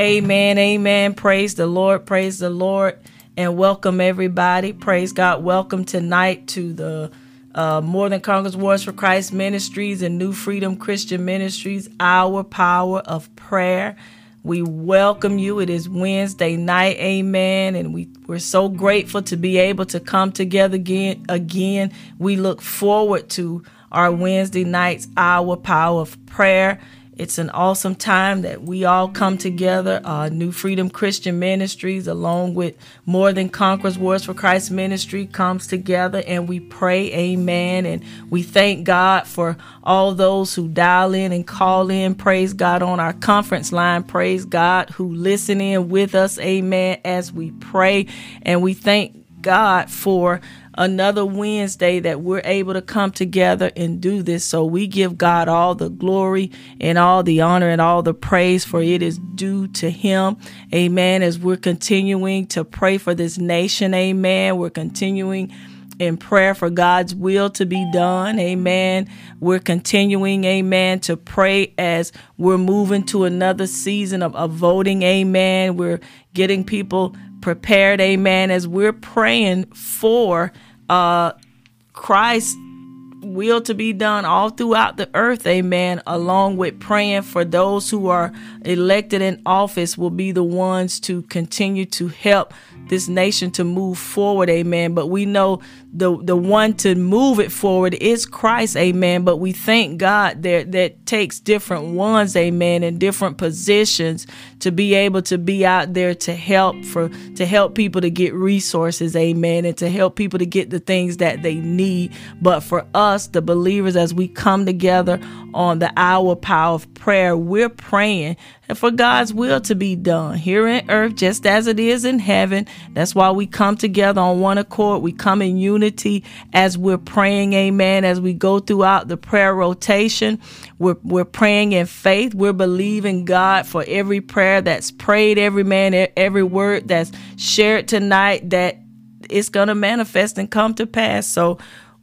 Amen. Amen. Praise the Lord. Praise the Lord. And welcome everybody. Praise God. Welcome tonight to the uh, More Than Conquerors Wars for Christ Ministries and New Freedom Christian Ministries, Our Power of Prayer. We welcome you. It is Wednesday night, amen. And we, we're so grateful to be able to come together again. Again, we look forward to our Wednesday nights, Our Power of Prayer. It's an awesome time that we all come together. Uh, New Freedom Christian Ministries, along with More Than Conquerors Wars for Christ Ministry, comes together and we pray, Amen. And we thank God for all those who dial in and call in. Praise God on our conference line. Praise God who listen in with us, Amen, as we pray. And we thank God for another Wednesday that we're able to come together and do this. So we give God all the glory and all the honor and all the praise for it is due to him. Amen. As we're continuing to pray for this nation. Amen. We're continuing in prayer for God's will to be done. Amen. We're continuing, amen, to pray as we're moving to another season of, of voting. Amen. We're getting people prepared, amen, as we're praying for uh, Christ will to be done all throughout the earth amen along with praying for those who are elected in office will be the ones to continue to help this nation to move forward amen but we know the the one to move it forward is Christ, amen. But we thank God that that takes different ones, amen, in different positions to be able to be out there to help for to help people to get resources, amen, and to help people to get the things that they need. But for us, the believers, as we come together on the hour power of prayer, we're praying and for God's will to be done here in earth just as it is in heaven. That's why we come together on one accord. We come in unity as we're praying, amen, as we go throughout the prayer rotation. We're, we're praying in faith. We're believing God for every prayer that's prayed, every man, every word that's shared tonight that it's going to manifest and come to pass. So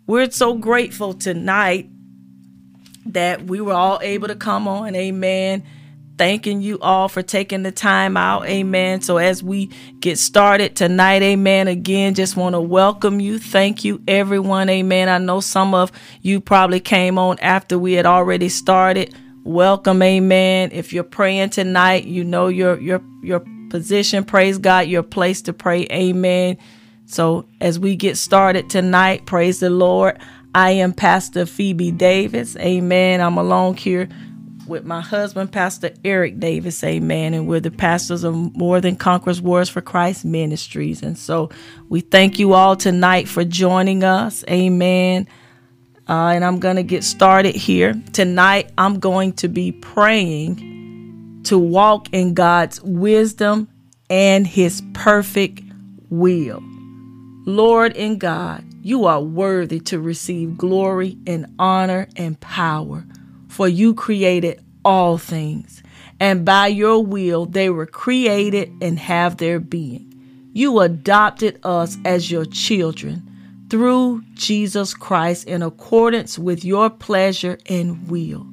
we're so grateful tonight that we were all able to come on. Amen thanking you all for taking the time out. Amen. So as we get started tonight, amen, again, just want to welcome you. Thank you, everyone. Amen. I know some of you probably came on after we had already started. Welcome, amen. If you're praying tonight, you know your your your position. Praise God, your place to pray. Amen. So as we get started tonight, praise the Lord. I am Pastor Phoebe Davis. Amen. I'm along here with my husband, Pastor Eric Davis, amen. And we're the pastors of More Than Conquerors Wars for Christ Ministries. And so we thank you all tonight for joining us, amen. Uh, and I'm going to get started here. Tonight, I'm going to be praying to walk in God's wisdom and His perfect will. Lord and God, you are worthy to receive glory and honor and power for you created all things, and by your will they were created and have their being. You adopted us as your children through Jesus Christ in accordance with your pleasure and will.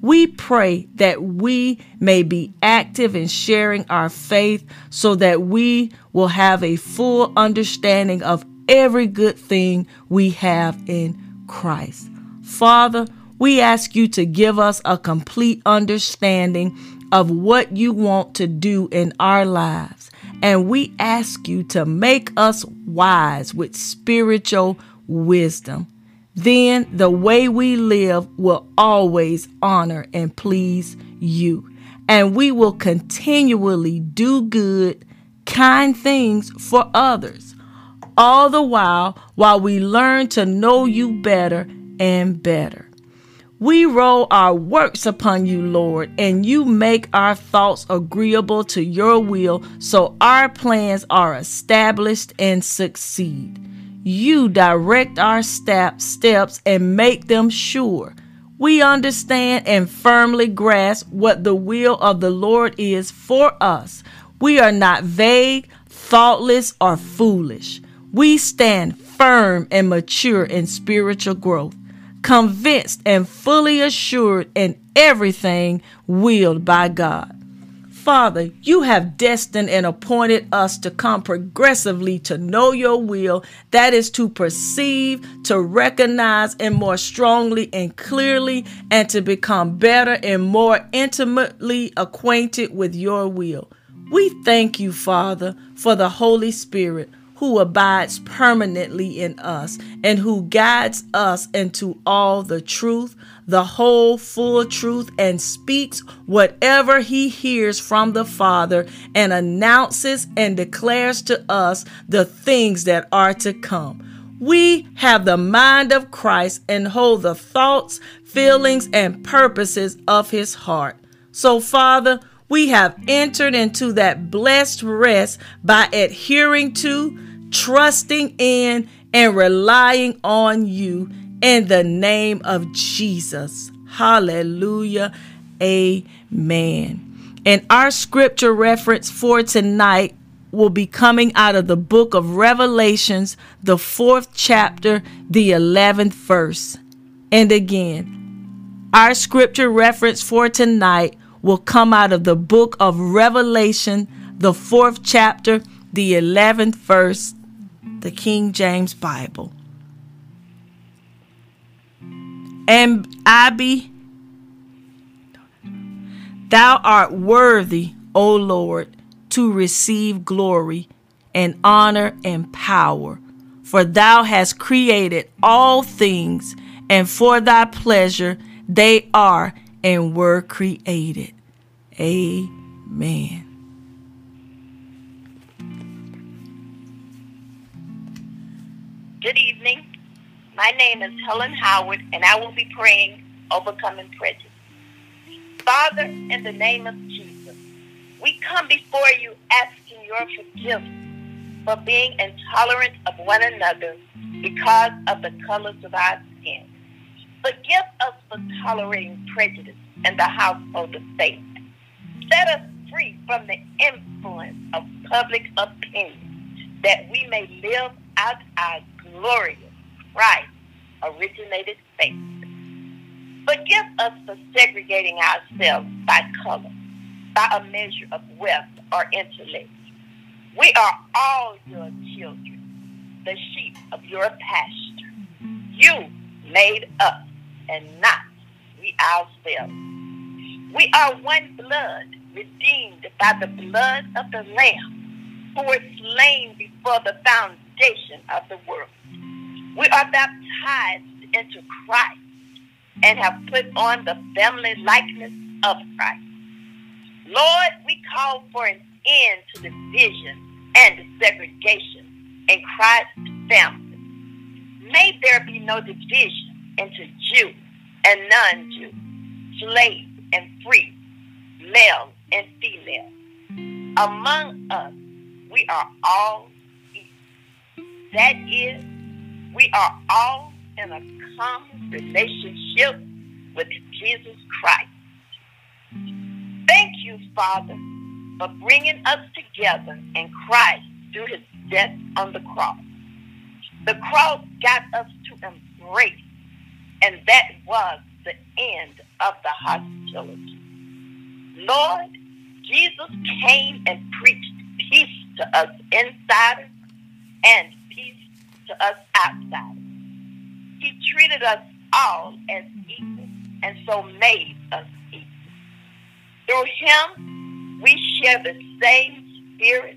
We pray that we may be active in sharing our faith so that we will have a full understanding of every good thing we have in Christ. Father, we ask you to give us a complete understanding of what you want to do in our lives. And we ask you to make us wise with spiritual wisdom. Then the way we live will always honor and please you. And we will continually do good, kind things for others. All the while, while we learn to know you better and better. We roll our works upon you, Lord, and you make our thoughts agreeable to your will so our plans are established and succeed. You direct our step, steps and make them sure. We understand and firmly grasp what the will of the Lord is for us. We are not vague, thoughtless, or foolish. We stand firm and mature in spiritual growth convinced and fully assured in everything willed by God. Father, you have destined and appointed us to come progressively to know your will, that is to perceive, to recognize, and more strongly and clearly, and to become better and more intimately acquainted with your will. We thank you, Father, for the Holy Spirit who abides permanently in us and who guides us into all the truth, the whole full truth, and speaks whatever he hears from the Father and announces and declares to us the things that are to come. We have the mind of Christ and hold the thoughts, feelings, and purposes of his heart. So, Father, we have entered into that blessed rest by adhering to, trusting in, and relying on you in the name of Jesus. Hallelujah. Amen. And our scripture reference for tonight will be coming out of the book of Revelations, the fourth chapter, the 11th verse. And again, our scripture reference for tonight will come out of the book of Revelation, the fourth chapter, the 11th verse, the King James Bible. And I be, thou art worthy, O Lord, to receive glory and honor and power. For thou hast created all things, and for thy pleasure they are and were created. Amen. Good evening. My name is Helen Howard, and I will be praying Overcoming Prejudice. Father, in the name of Jesus, we come before you asking your forgiveness for being intolerant of one another because of the colors of our skin. Forgive us for tolerating prejudice in the household of faith. Set us free from the influence of public opinion that we may live out our glorious Christ originated faith. Forgive us for segregating ourselves by color, by a measure of wealth or intellect. We are all your children, the sheep of your pasture. You made us and not we ourselves. We are one blood, redeemed by the blood of the Lamb, who was slain before the foundation of the world. We are baptized into Christ and have put on the family likeness of Christ. Lord, we call for an end to division and segregation in Christ's family. May there be no division into Jew and non-Jew, slave and free, male and female. Among us, we are all equal. That is, we are all in a common relationship with Jesus Christ. Thank you, Father, for bringing us together in Christ through his death on the cross. The cross got us to embrace, and that was the end of the hostility. Lord, Jesus came and preached peace to us insiders and to us outsiders. He treated us all as equal and so made us equal. Through him, we share the same spirit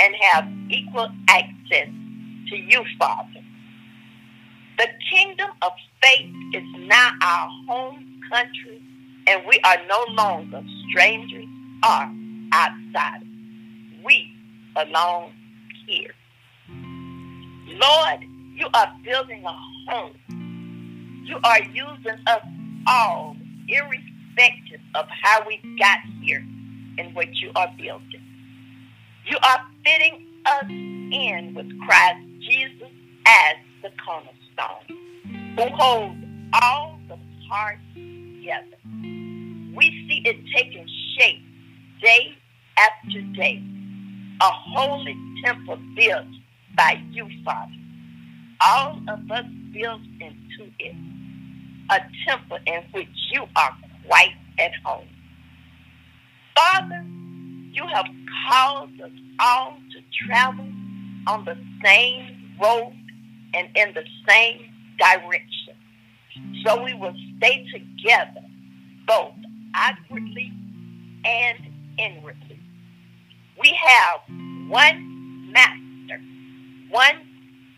and have equal access to you, Father. The kingdom of faith is now our home country, and we are no longer strangers or outsiders. We belong here. Lord, you are building a home. You are using us all, irrespective of how we got here and what you are building. You are fitting us in with Christ Jesus as the cornerstone, who holds all the parts together. We see it taking shape day after day, a holy temple built by you, Father. All of us built into it, a temple in which you are quite at home. Father, You have called us all to travel on the same road and in the same direction. So we will stay together, both outwardly and inwardly. We have one master, one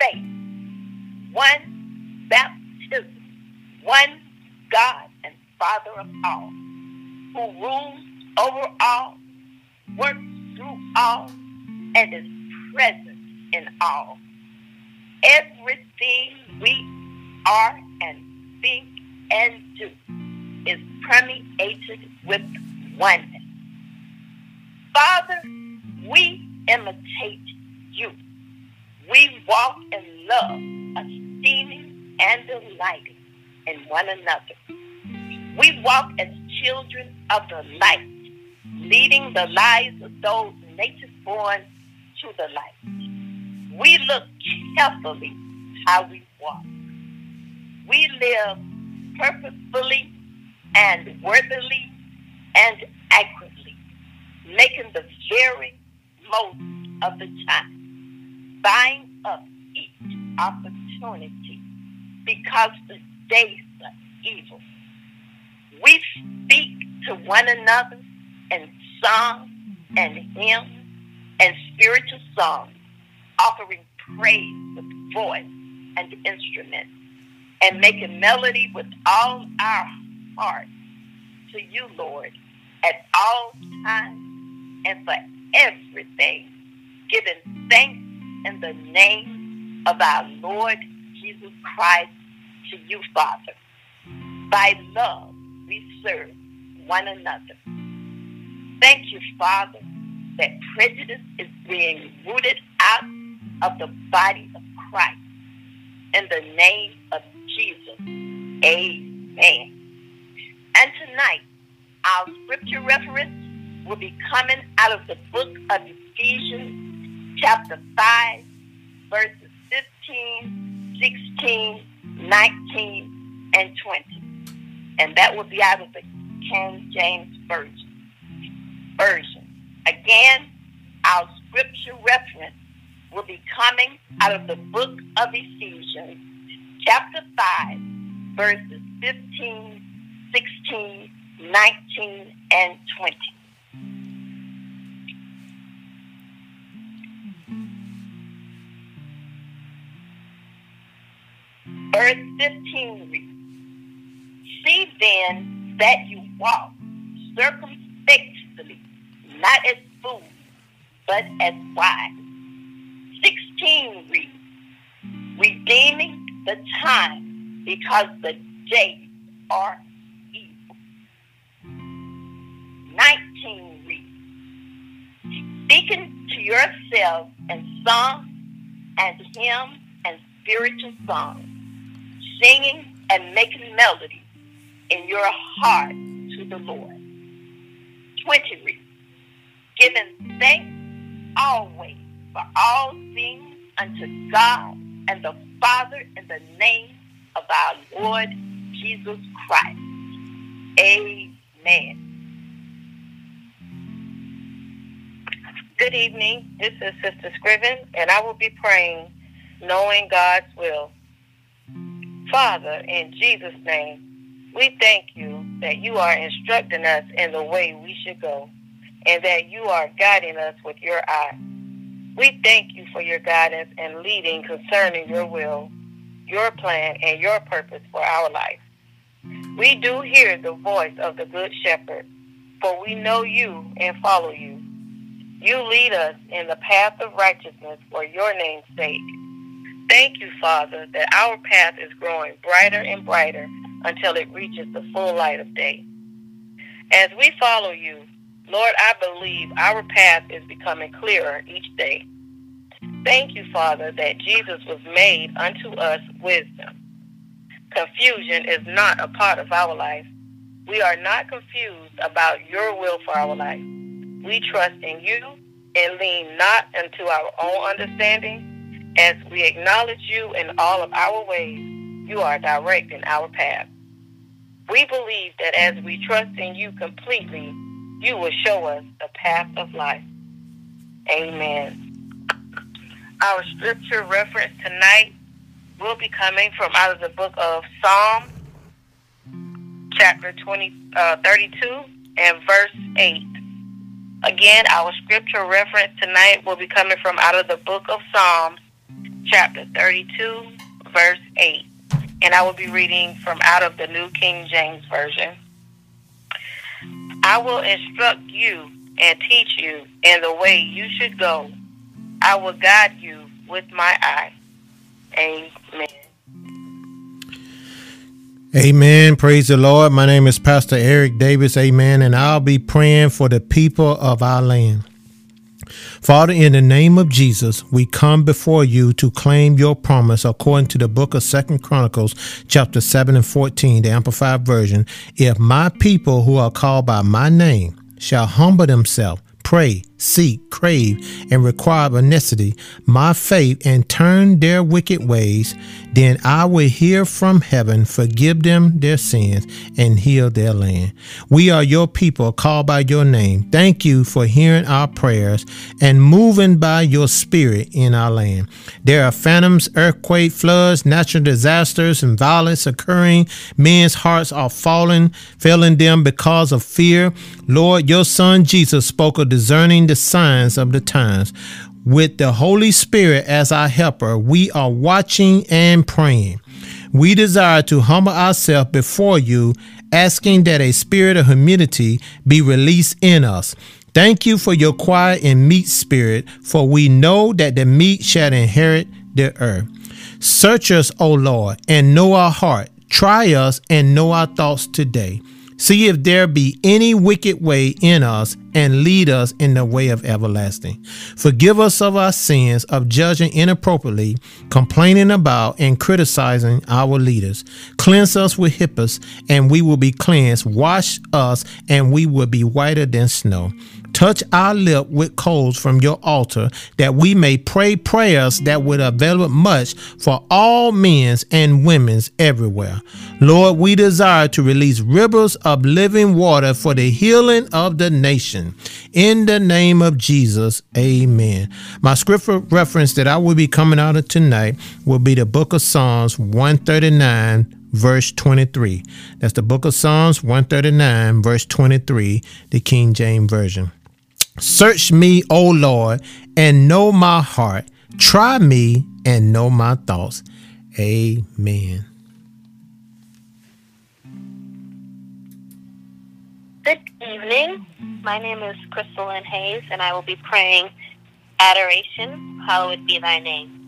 faith, one baptism, one God and Father of all, who rules over all, works through all, and is present in all. Everything we are and think and do is permeated with oneness. Father, we imitate you. We walk in love, esteeming and delighting in one another. We walk as children of the light, leading the lives of those native born to the light. We look carefully how we walk. We live purposefully and worthily and accurately, making the very most of the time, buying up each opportunity because the days are evil. We speak to one another in song and hymn and spiritual songs, offering praise with voice and instrument, and making melody with all our heart to you, Lord, at all times and for everything, giving thanks in the name of our Lord Jesus Christ to you, Father. By love, we serve one another. Thank you, Father, that prejudice is being rooted out of the body of Christ. In the name of Jesus, amen. And tonight, our scripture reference will be coming out of the book of Ephesians, chapter 5, verses 15, 16, 19, and 20. And that will be out of the King James Version. Version. Again, our scripture reference will be coming out of the book of Ephesians, chapter 5, verses 15, 16, 19, and 20. Verse 15 reads, See then that you walk circumspectly, not as fools, but as wise. 16 reads, Redeeming the time because the days are evil. 19 reads, Speaking to yourself in song and hymn and spiritual songs, singing and making melody in your heart to the Lord. 20 reads, Giving thanks always for all things unto God and the Father in the name of our Lord Jesus Christ. Amen. Good evening. This is Sister Scriven, and I will be praying, knowing God's will. Father, in Jesus' name, we thank you that you are instructing us in the way we should go, and that you are guiding us with your eye. We thank you for your guidance and leading concerning your will, your plan, and your purpose for our life. We do hear the voice of the Good Shepherd, for we know you and follow you. You lead us in the path of righteousness for your name's sake. Thank you, Father, that our path is growing brighter and brighter until it reaches the full light of day. As we follow you, Lord, I believe our path is becoming clearer each day. Thank you, Father, that Jesus was made unto us wisdom. Confusion is not a part of our life. We are not confused about your will for our life. We trust in you and lean not unto our own understanding. As we acknowledge you in all of our ways, you are directing our path. We believe that as we trust in you completely, You will show us the path of life. Amen. Our scripture reference tonight will be coming from out of the book of Psalm, chapter 20, uh, 32 and verse 8. Again, our scripture reference tonight will be coming from out of the book of Psalms, chapter 32, verse 8. And I will be reading from out of the New King James Version. I will instruct you and teach you in the way you should go. I will guide you with my eye. Amen. Amen. Praise the Lord. My name is Pastor Eric Davis. Amen. And I'll be praying for the people of our land. Father, in the name of Jesus, we come before you to claim your promise according to the book of Second Chronicles, chapter 7 and 14, the Amplified Version. If my people who are called by my name shall humble themselves, pray, seek, crave, and require of necessity my faith and turn their wicked ways, then I will hear from heaven, forgive them their sins, and heal their land. We are your people called by your name. Thank you for hearing our prayers and moving by your spirit in our land. There are phantoms, earthquake, floods, natural disasters, and violence occurring. Men's hearts are falling, failing them because of fear. Lord, your son Jesus spoke of discerning the signs of the times. With the Holy Spirit as our helper, we are watching and praying. We desire to humble ourselves before you, asking that a spirit of humility be released in us. Thank you for your quiet and meek spirit, for we know that the meek shall inherit the earth. Search us, O Lord, and know our heart. Try us and know our thoughts today. See if there be any wicked way in us and lead us in the way of everlasting. Forgive us of our sins of judging inappropriately, complaining about and criticizing our leaders. Cleanse us with hyssop, and we will be cleansed. Wash us, and we will be whiter than snow. Touch our lip with coals from your altar, that we may pray prayers that would avail much for all men's and women's everywhere. Lord, we desire to release rivers of living water for the healing of the nation. In the name of Jesus, amen. My scripture reference that I will be coming out of tonight will be the book of Psalms 139 verse 23. That's the book of Psalms 139, verse 23, the King James Version. Search me, O Lord, and know my heart. Try me and know my thoughts. Amen. Good evening. My name is Crystal Lynn Hayes, and I will be praying Adoration, Hallowed be thy name.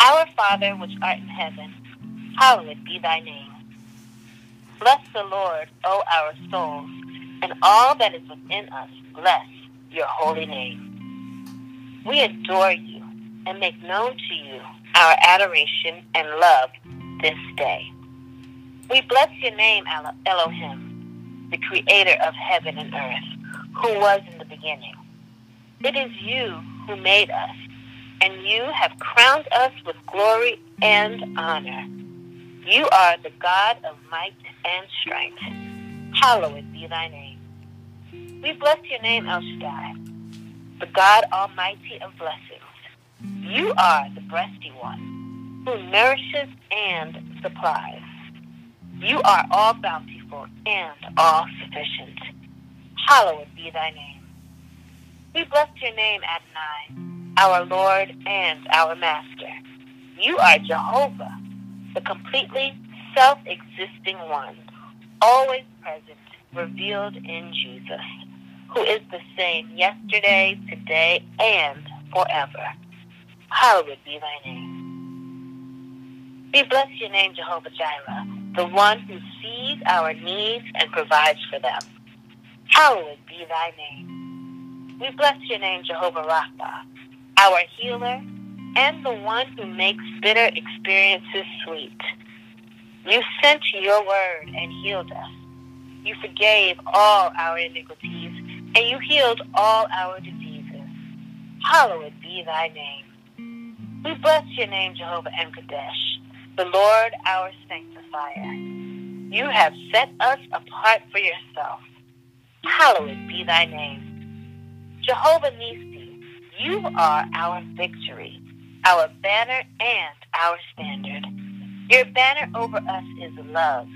Our Father, which art in heaven, hallowed be thy name. Bless the Lord, O our souls, and all that is within us bless your holy name. We adore you and make known to you our adoration and love this day. We bless your name, Elohim, the creator of heaven and earth, who was in the beginning. It is you who made us, and you have crowned us with glory and honor. You are the God of might and strength. Hallowed be thy name. We bless your name, El Shaddai, the God Almighty of blessings. You are the breasty one who nourishes and supplies. You are all bountiful and all sufficient. Hallowed be thy name. We bless your name, Adonai, our Lord and our Master. You are Jehovah, the completely self-existing one, always present, revealed in Jesus who is the same yesterday, today, and forever. Hallowed be thy name. We bless your name, Jehovah Jireh, the one who sees our needs and provides for them. Hallowed be thy name. We bless your name, Jehovah Rapha, our healer and the one who makes bitter experiences sweet. You sent your word and healed us. You forgave all our iniquities and you healed all our diseases. Hallowed be thy name. We bless your name, Jehovah M'Kaddesh, the Lord our sanctifier. You have set us apart for yourself. hallowed be thy name. Jehovah Nisi, you are our victory, our banner and our standard. Your banner over us is love.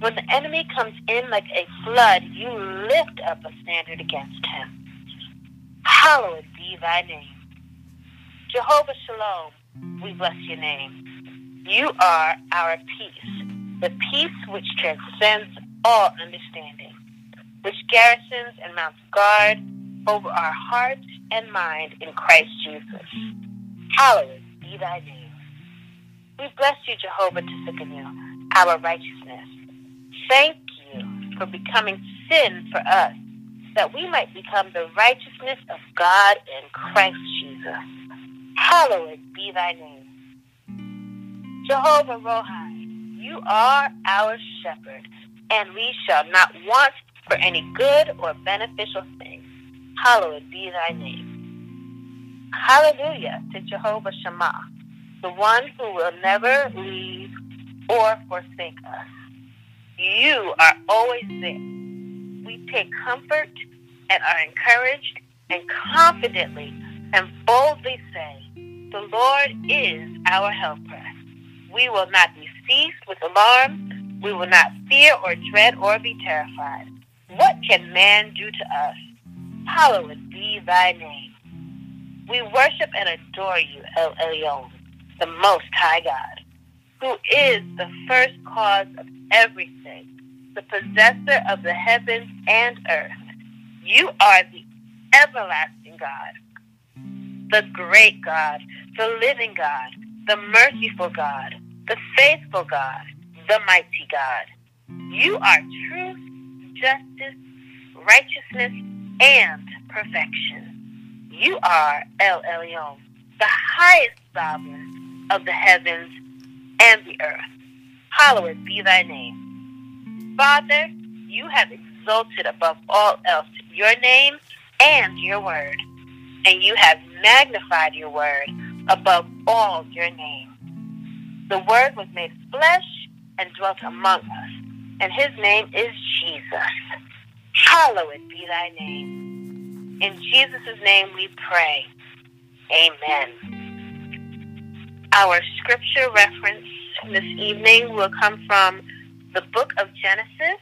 When the enemy comes in like a flood, you lift up a standard against him. Hallowed be thy name. Jehovah Shalom, we bless your name. You are our peace, the peace which transcends all understanding, which garrisons and mounts guard over our heart and mind in Christ Jesus. Hallowed be thy name. We bless you, Jehovah Tsidkenu, our righteousness. Thank you for becoming sin for us, that we might become the righteousness of God in Christ Jesus. Hallowed be thy name. Jehovah Rohi, you are our shepherd, and we shall not want for any good or beneficial thing. Hallowed be thy name. Hallelujah to Jehovah Shammah the one who will never leave or forsake us. You are always there. We take comfort and are encouraged and confidently and boldly say, The Lord is our helper. We will not be seized with alarm. We will not fear or dread or be terrified. What can man do to us? Hallowed be thy name. We worship and adore you, El Elyon the Most High God, who is the first cause of everything, the possessor of the heavens and earth. You are the everlasting God, the great God, the living God, the merciful God, the faithful God, the mighty God. You are truth, justice, righteousness, and perfection. You are El Elyon, the highest sovereign, of the heavens and the earth. Hallowed be thy name. Father, you have exalted above all else your name and your word, and you have magnified your word above all your name. The word was made flesh and dwelt among us, and his name is Jesus. Hallowed be thy name. In Jesus' name we pray. Amen. Our scripture reference this evening will come from the book of Genesis,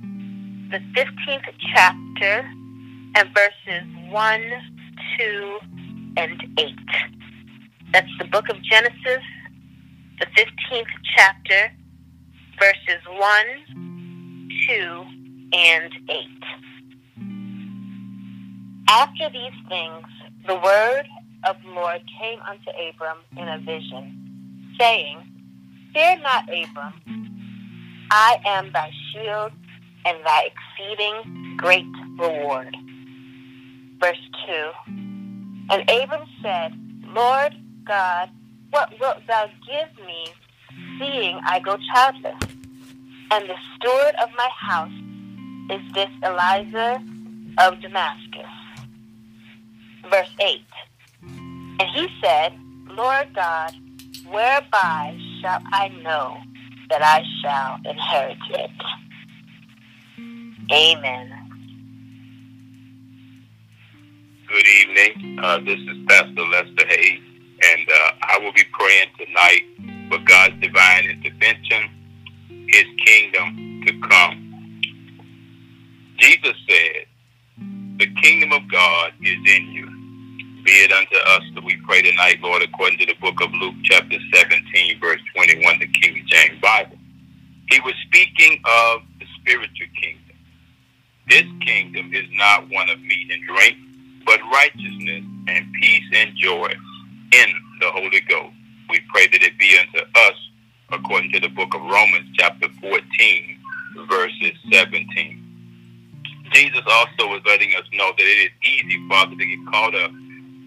the 15th chapter, and verses 1, 2, and 8. That's the book of Genesis, the 15th chapter, verses 1, 2, and 8. After these things, the word of the Lord came unto Abram in a vision, saying, Fear not, Abram, I am thy shield and thy exceeding great reward. Verse 2 And Abram said, Lord God, what wilt thou give me, seeing I go childless? And the steward of my house is this Eliezer of Damascus. Verse 8 and he said, Lord God, whereby shall I know that I shall inherit it? Amen. Good evening. Uh, this is Pastor Lester Hayes, and uh, I will be praying tonight for God's divine intervention, His kingdom to come. Jesus said, The kingdom of God is in you be it unto us that we pray tonight, Lord, according to the book of Luke, chapter 17, verse 21, the King James Bible. He was speaking of the spiritual kingdom. This kingdom is not one of meat and drink, but righteousness and peace and joy in the Holy Ghost. We pray that it be unto us according to the book of Romans, chapter 14, verses 17. Jesus also is letting us know that it is easy, Father, to get caught up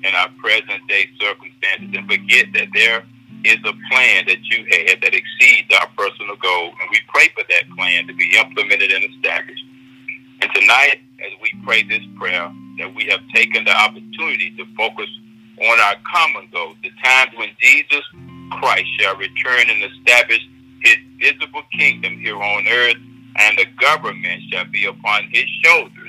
in our present day circumstances and forget that there is a plan that you had that exceeds our personal goal. And we pray for that plan to be implemented and established. And tonight, as we pray this prayer, that we have taken the opportunity to focus on our common goal, the times when Jesus Christ shall return and establish his visible kingdom here on earth and the government shall be upon his shoulders,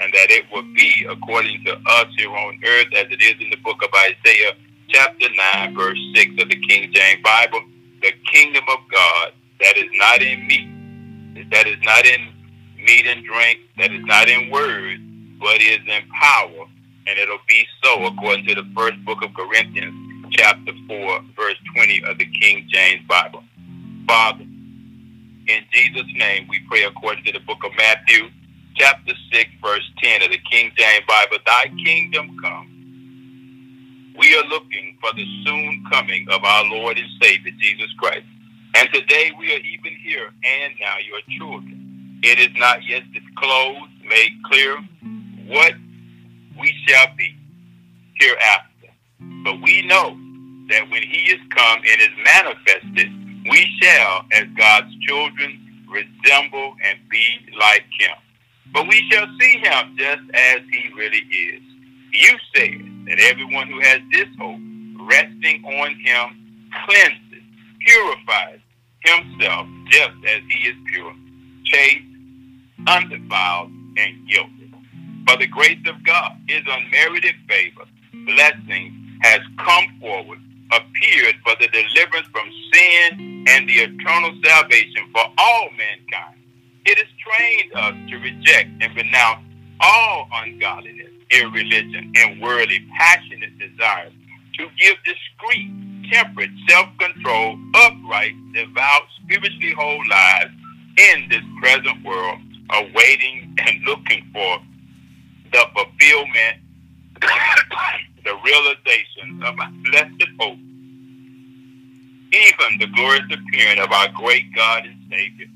and that it will be according to us here on earth as it is in the book of Isaiah, chapter 9, verse 6 of the King James Bible. The kingdom of God that is not in meat, that is not in meat and drink, that is not in words, but is in power. And it'll be so according to the first book of Corinthians, chapter 4, verse 20 of the King James Bible. Father, in Jesus' name, we pray according to the book of Matthew, chapter 6, verse 10 of the King James Bible, Thy kingdom come. We are looking for the soon coming of our Lord and Savior, Jesus Christ. And today we are even here and now your children. It is not yet disclosed, made clear what we shall be hereafter. But we know that when he is come and is manifested, we shall, as God's children, resemble and be like him. But we shall see him just as he really is. You said that everyone who has this hope, resting on him, cleanses, purifies himself just as he is pure, chaste, undefiled, and guilty. For the grace of God, his unmerited favor, blessing, has come forward, appeared for the deliverance from sin and the eternal salvation for all mankind. It has trained us to reject and renounce all ungodliness, irreligion, and worldly passionate desires, to give discreet, temperate, self-control, upright, devout, spiritually whole lives in this present world, awaiting and looking for the fulfillment, the realization of our blessed hope, even the glorious appearing of our great God and Savior,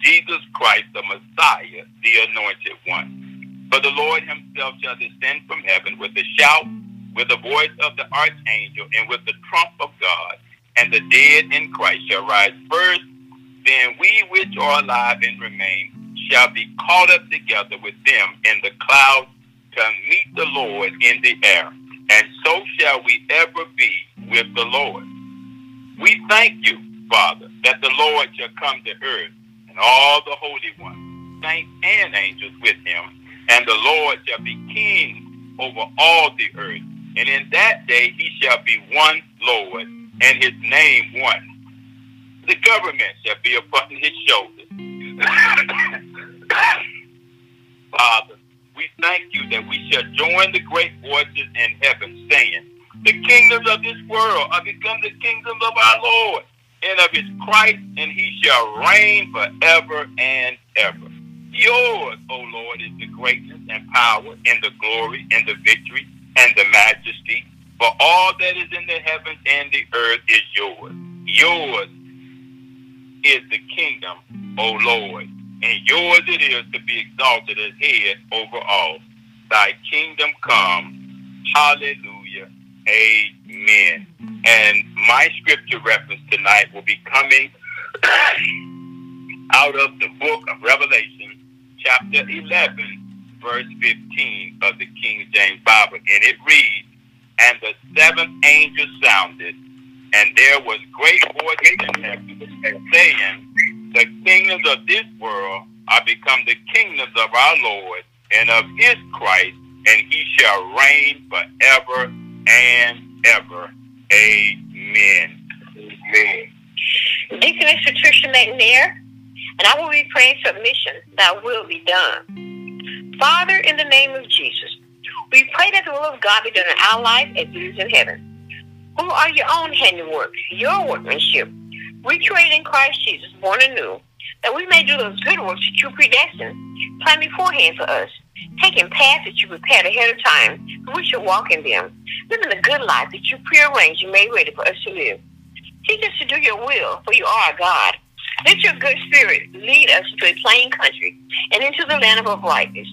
Jesus Christ, the Messiah, the Anointed One. For the Lord himself shall descend from heaven with a shout, with the voice of the archangel, and with the trump of God, and the dead in Christ shall rise first. Then we which are alive and remain shall be caught up together with them in the clouds to meet the Lord in the air, and so shall we ever be with the Lord. We thank you, Father, that the Lord shall come to earth, all the holy ones, saints and angels with him, and the Lord shall be king over all the earth. And in that day he shall be one Lord, and his name one. The government shall be upon his shoulders. Father, we thank you that we shall join the great voices in heaven saying, The kingdoms of this world are become the kingdoms of our Lord and of his Christ, and he shall reign forever and ever. Yours, O Lord, is the greatness and power and the glory and the victory and the majesty. For all that is in the heavens and the earth is yours. Yours is the kingdom, O Lord, and yours it is to be exalted as head over all. Thy kingdom come. Hallelujah. Amen. And my scripture reference tonight will be coming out of the book of Revelation, chapter 11, verse 15 of the King James Bible. And it reads, And the seventh angel sounded, and there was great voices in heaven saying, the kingdoms of this world are become the kingdoms of our Lord and of his Christ, and he shall reign forever and ever. Amen. Amen. Deacon is Patricia McNair, and I will be praying submission that will be done. Father, in the name of Jesus, we pray that the will of God be done in our life as it is in heaven. Who are your own handiwork, your workmanship, recreated in Christ Jesus, born anew, that we may do those good works that you predestined, planned beforehand for us, taking paths that you prepared ahead of time, we should walk in them, living the good life that you prearranged and made ready for us to live. Teach us to do your will, for you are God. Let your good spirit lead us to a plain country and into the land of uprightness.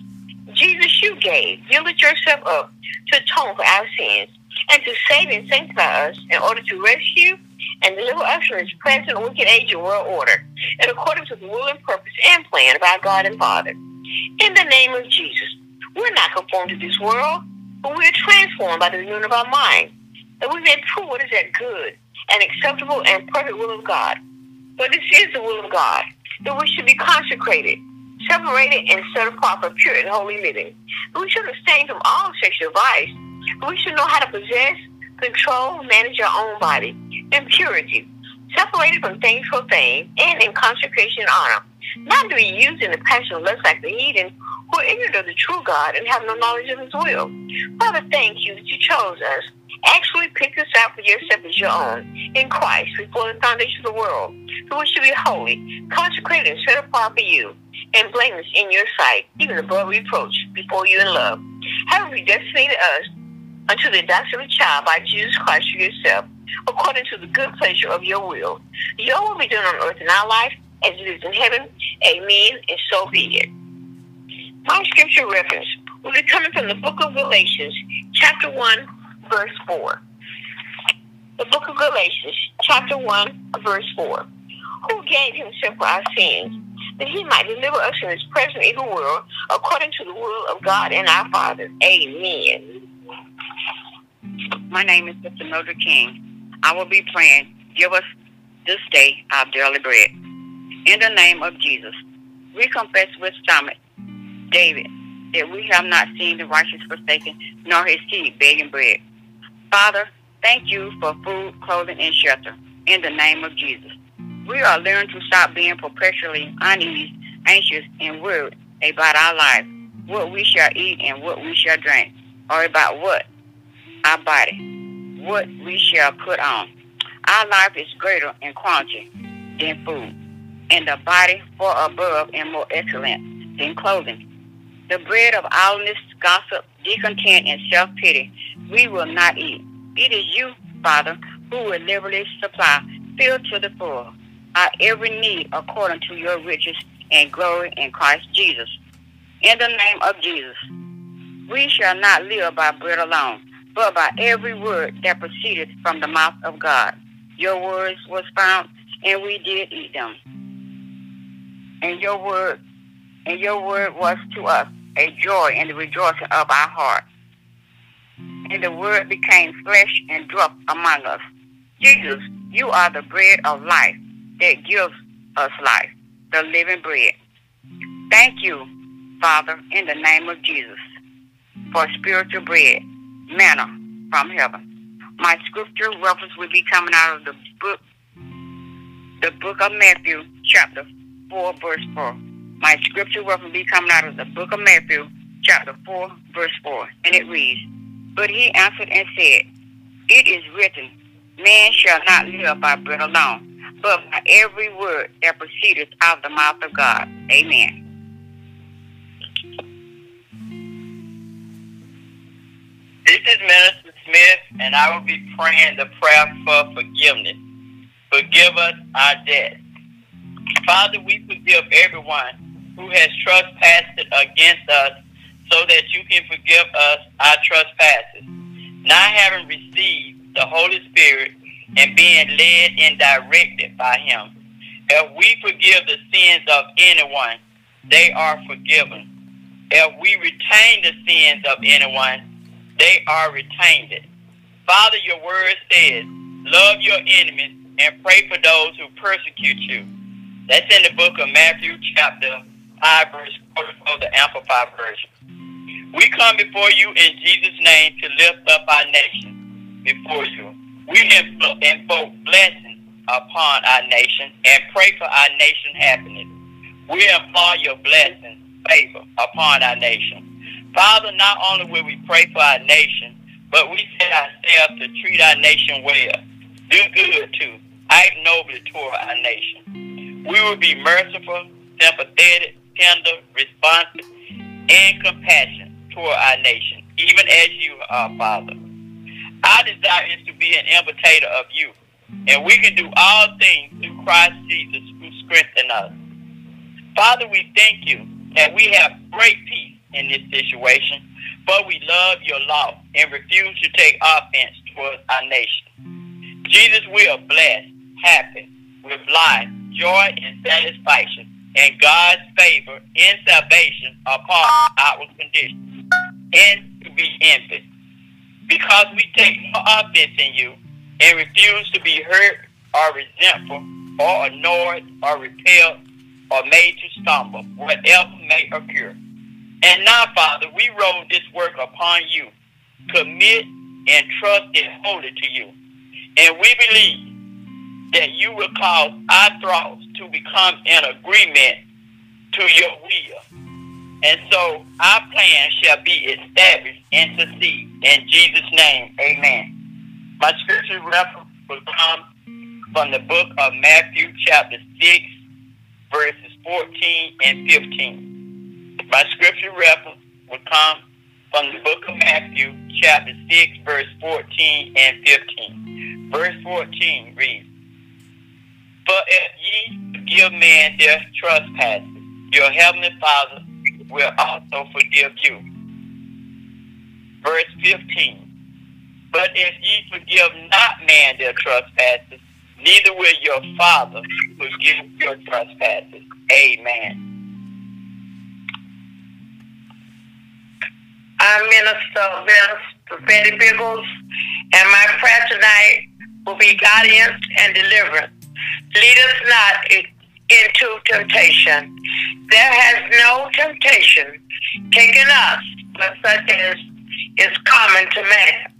Jesus, you gave, You yielded yourself up to atone for our sins and to save and sanctify us in order to rescue and deliver us from this present wicked age and world order, in accordance with the will and purpose and plan of our God and Father. In the name of Jesus, we're not conformed to this world, but we are transformed by the renewing of our mind, that we may prove what is that good and acceptable and perfect will of God. For this is the will of God, that we should be consecrated, separated, and set apart for pure and holy living. We should abstain from all sexual vice. We should know how to possess, control, manage our own body in purity, separated from things profane, and in consecration and honor. Not to be used in the passion of lust like the heathen, who are ignorant of the true God and have no knowledge of his will. Father, thank you that you chose us. Actually picked us out for yourself as your own in Christ before the foundation of the world. So we should be holy, consecrated, and set apart for you, and blameless in your sight, even above reproach before you in love. Having predestinated us unto the adoption of a child by Jesus Christ for yourself, according to the good pleasure of your will. Your will be done on earth in our life as it is in heaven. Amen, and so be it. My scripture reference will be coming from the book of Galatians, chapter 1, verse 4. The book of Galatians, chapter 1, verse 4. Who gave himself for our sins, that he might deliver us from this present evil world, according to the will of God and our Father. Amen. My name is Sister Mildred King. I will be praying, give us this day our daily bread. In the name of Jesus, we confess with psalmist, David, that we have not seen the righteous forsaken, nor his seed begging bread. Father, thank you for food, clothing, and shelter. In the name of Jesus, we are learning to stop being perpetually uneasy, anxious, and worried about our life, what we shall eat and what we shall drink, or about what our body, what we shall put on. Our life is greater in quantity than food, and the body far above and more excellent than clothing. The bread of idleness, gossip, discontent, and self-pity we will not eat. It is you, Father, who will liberally supply, fill to the full, our every need according to your riches and glory in Christ Jesus. In the name of Jesus, we shall not live by bread alone, but by every word that proceeded from the mouth of God. Your words was found, and we did eat them. And your word, and your word was to us a joy and the rejoicing of our heart. And the word became flesh and dwelt among us. Jesus, you are the bread of life that gives us life, the living bread. Thank you, Father, in the name of Jesus, for spiritual bread, manna from heaven. My scripture reference will be coming out of the book, the book of Matthew, chapter 4, verse 4. My scripture will be coming out of the book of Matthew, chapter 4, verse 4. And it reads, But he answered and said, It is written, Man shall not live by bread alone, but by every word that proceedeth out of the mouth of God. Amen. This is Minister Smith, and I will be praying the prayer for forgiveness. Forgive us our debts. Father, we forgive everyone who has trespassed against us so that you can forgive us our trespasses. Not having received the Holy Spirit and being led and directed by him. If we forgive the sins of anyone, they are forgiven. If we retain the sins of anyone, they are retained. Father, your word says, love your enemies and pray for those who persecute you. That's in the book of Matthew chapter 5 verse 44, the Amplified Version. We come before you in Jesus' name to lift up our nation before you. We invoke blessings upon our nation and pray for our nation happiness. We implore your blessings, favor upon our nation. Father, not only will we pray for our nation, but we set ourselves to treat our nation well, do good to, act nobly toward our nation. We will be merciful, sympathetic, tender, responsive, and compassionate toward our nation, even as you are, Father. Our desire is to be an imitator of you, and we can do all things through Christ Jesus who strengthens us. Father, we thank you that we have great peace in this situation, but we love your law and refuse to take offense towards our nation. Jesus, we are blessed, happy, with life, joy, and satisfaction, and God's favor and salvation upon outward condition, and to be envied. Because we take no offense in you and refuse to be hurt or resentful or annoyed or repelled or made to stumble, whatever may occur. And now, Father, we roll this work upon you, commit and trust it wholly to you. And we believe that you will cause our thoughts to become in agreement to your will. And so our plan shall be established and succeed. In Jesus' name, amen. My scripture reference will come from the book of Matthew, chapter 6, verses 14 and 15. My scripture reference will come from the book of Matthew, chapter 6, verse 14 and 15. Verse 14 reads, But if ye forgive men their trespasses, your heavenly Father will also forgive you. Verse 15. But if ye forgive not man their trespasses, neither will your Father forgive your trespasses. Amen. I'm Minister Vince Betty Biggles, and my prayer tonight will be guidance and deliverance. Lead us not into temptation. There has no temptation taken us, but such as is common to man.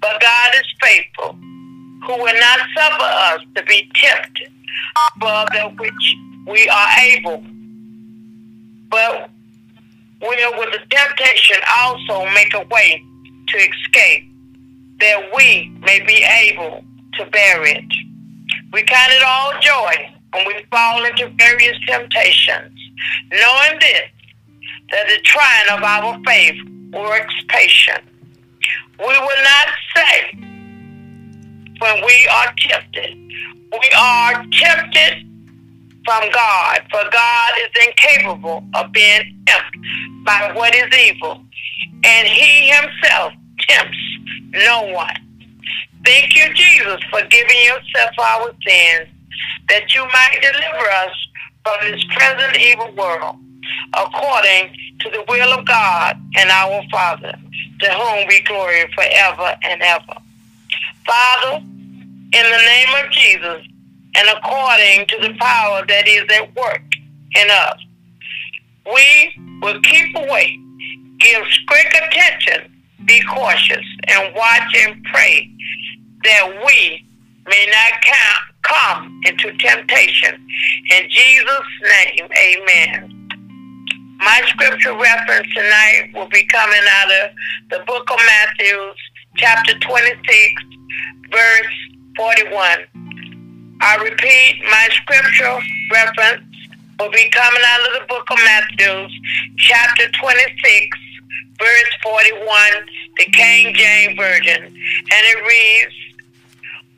But God is faithful, who will not suffer us to be tempted above that which we are able, but will with the temptation also make a way to escape, that we may be able to bear it. We count it all joy when we fall into various temptations, knowing this, that the trying of our faith works patience. We will not say when we are tempted, we are tempted from God, for God is incapable of being tempted by what is evil, and he himself tempts no one. Thank you, Jesus, for giving yourself our sins, that you might deliver us from this present evil world, according to the will of God and our Father, to whom we glory forever and ever. Father, in the name of Jesus, and according to the power that is at work in us, we will keep awake, give strict attention, be cautious, and watch and pray that we may not count, come into temptation. In Jesus' name, amen. My scripture reference tonight will be coming out of the book of Matthew, chapter 26, verse 41. I repeat, my scripture reference will be coming out of the book of Matthew, chapter 26, verse 41, the King James Version. And it reads,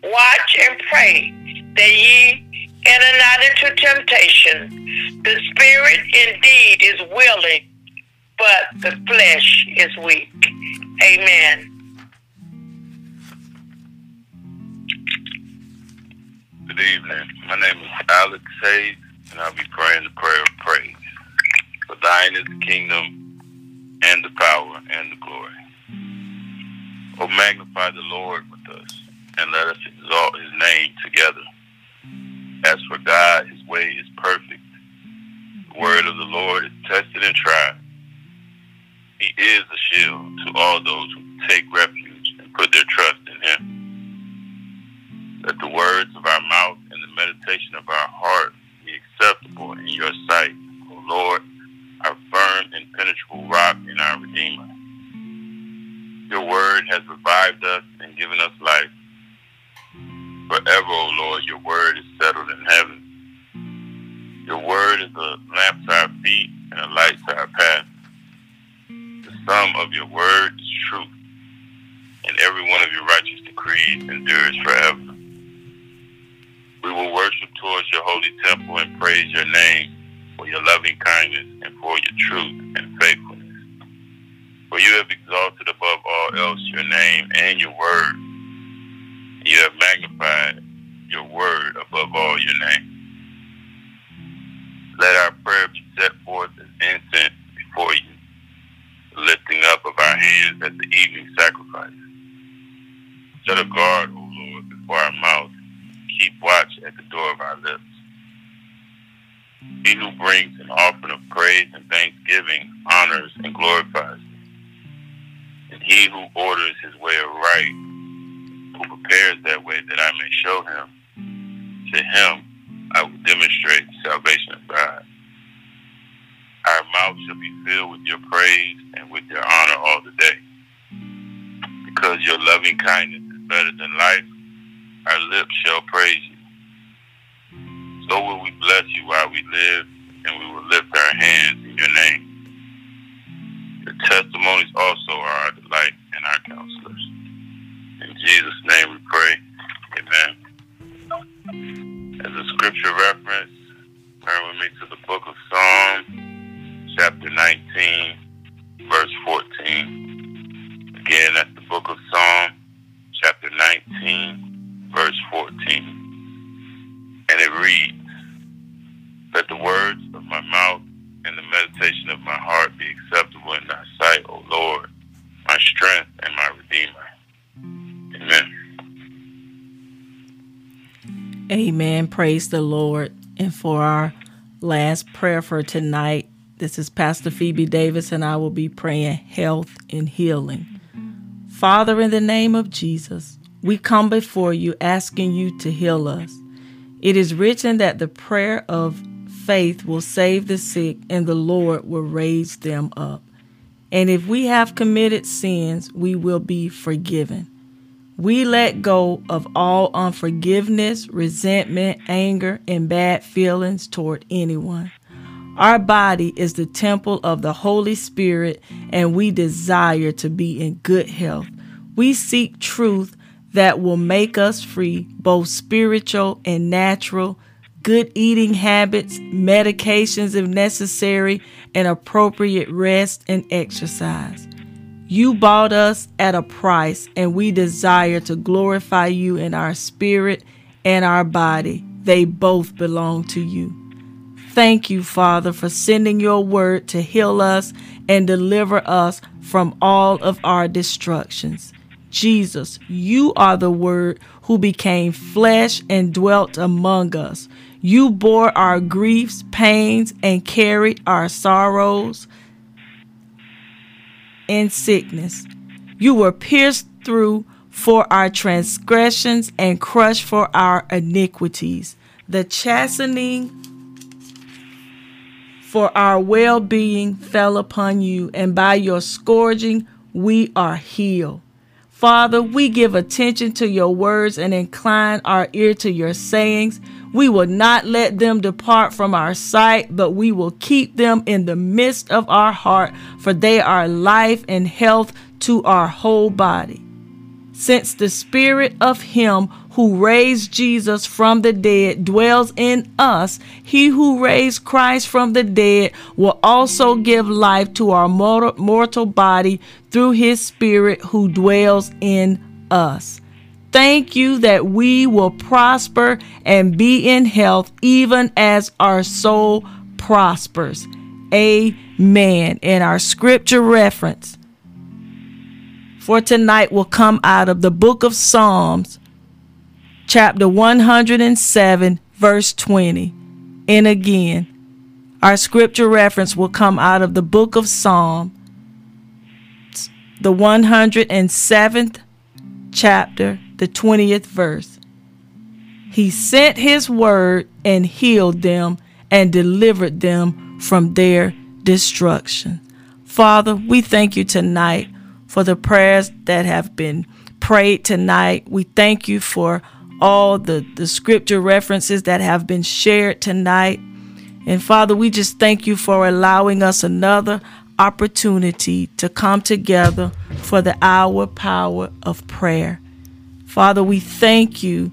Watch and pray that ye enter not into temptation. The spirit indeed is willing, but the flesh is weak. Amen. Good evening. My name is Alex Hayes, and I'll be praying the prayer of praise. For thine is the kingdom and the power and the glory. Oh, magnify the Lord with us, and let us exalt his name together. As for God, his way is perfect. The word of the Lord is tested and tried. He is a shield to all those who take refuge and put their trust in him. Let the words of our mouth and the meditation of our heart be acceptable in your sight, O Lord, our firm and penetrable rock and our Redeemer. Your word has revived us and given us life. Forever, O Lord, your word is settled in heaven. Your word is a lamp to our feet and a light to our path. The sum of your word is truth, and every one of your righteous decrees endures forever. We will worship towards your holy temple and praise your name for your loving kindness and for your truth and faithfulness. For you have exalted above all else your name and your word. You have magnified your word above all your name. Let our prayer be set forth as incense before you, lifting up of our hands at the evening sacrifice. Set a guard, O Lord, before our mouth. Keep watch at the door of our lips. He who brings an offering of praise and thanksgiving honors and glorifies me. And he who orders his way aright, who prepares that way that I may show him, to him I will demonstrate the salvation of God. Our mouth shall be filled with your praise and with your honor all the day. Because your loving kindness is better than life, our lips shall praise you. So will we bless you while we live, and we will lift our hands in your name. Your testimonies also are our delight and our counselors. In Jesus' name we pray. Amen. As a scripture reference, turn with me to the book of Psalms, chapter 19, Praise the Lord. And for our last prayer for tonight, this is Pastor Phoebe Davis, and I will be praying health and healing. Father, in the name of Jesus, we come before you asking you to heal us. It is written that the prayer of faith will save the sick, and the Lord will raise them up. And if we have committed sins, we will be forgiven. We let go of all unforgiveness, resentment, anger, and bad feelings toward anyone. Our body is the temple of the Holy Spirit, and we desire to be in good health. We seek truth that will make us free, both spiritual and natural, good eating habits, medications if necessary, and appropriate rest and exercise. You bought us at a price, and we desire to glorify you in our spirit and our body. They both belong to you. Thank you, Father, for sending your word to heal us and deliver us from all of our destructions. Jesus, you are the Word who became flesh and dwelt among us. You bore our griefs, pains, and carried our sorrows and sickness. You were pierced through for our transgressions and crushed for our iniquities. The chastening for our well being fell upon you, and by your scourging we are healed. Father, we give attention to your words and incline our ear to your sayings. We will not let them depart from our sight, but we will keep them in the midst of our heart, for they are life and health to our whole body. Since the spirit of him who raised Jesus from the dead dwells in us, he who raised Christ from the dead will also give life to our mortal, mortal body through his spirit who dwells in us. Thank you that we will prosper and be in health even as our soul prospers. Amen. And our scripture reference for tonight will come out of the book of Psalms, chapter 107, verse 20. And again, our scripture reference will come out of the book of Psalm, the 107th chapter, the 20th verse. He sent his word and healed them and delivered them from their destruction. Father, we thank you tonight for the prayers that have been prayed tonight. We thank you for all the, the scripture references that have been shared tonight. And Father, we just thank you for allowing us another opportunity to come together for the hour power of prayer. Father, we thank you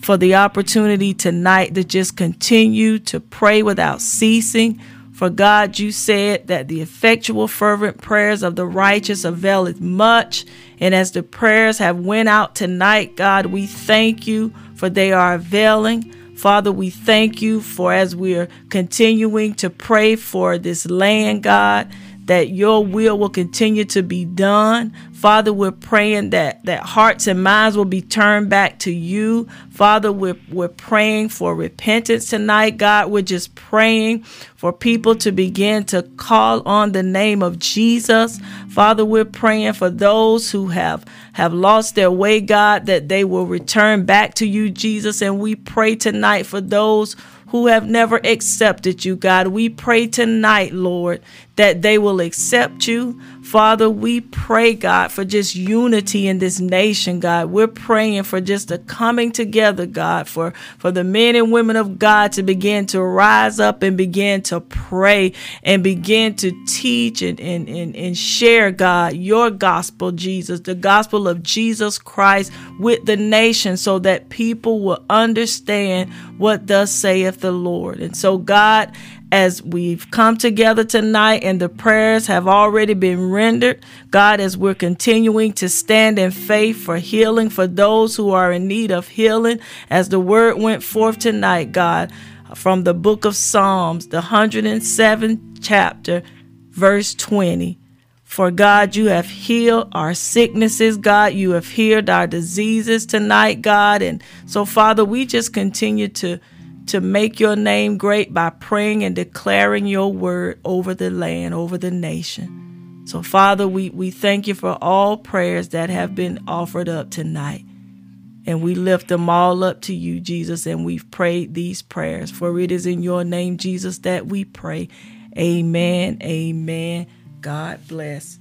for the opportunity tonight to just continue to pray without ceasing. For God, you said that the effectual fervent prayers of the righteous availeth much. And as the prayers have went out tonight, God, we thank you for they are availing. Father, we thank you for as we are continuing to pray for this land, God, that your will will continue to be done. Father, we're praying that, that hearts and minds will be turned back to you. Father, we're, we're praying for repentance tonight, God. We're just praying for people to begin to call on the name of Jesus. Father, we're praying for those who have, have lost their way, God, that they will return back to you, Jesus. And we pray tonight for those who have never accepted you, God. We pray tonight, Lord, that they will accept you. Father, we pray, God, for just unity in this nation, God. We're praying for just a coming together, God, for, for the men and women of God to begin to rise up and begin to pray and begin to teach and, and, and, and share, God, your gospel, Jesus, the gospel of Jesus Christ with the nation so that people will understand what thus saith the Lord. And so, God, as we've come together tonight and the prayers have already been rendered. God, as we're continuing to stand in faith for healing for those who are in need of healing, as the word went forth tonight, God, from the book of Psalms, the 107th chapter, verse 20. For God, you have healed our sicknesses, God. You have healed our diseases tonight, God. And so, Father, we just continue to to make your name great by praying and declaring your word over the land, over the nation. So, Father, we, we thank you for all prayers that have been offered up tonight. And we lift them all up to you, Jesus, and we've prayed these prayers. For it is in your name, Jesus, that we pray. Amen. Amen. God bless.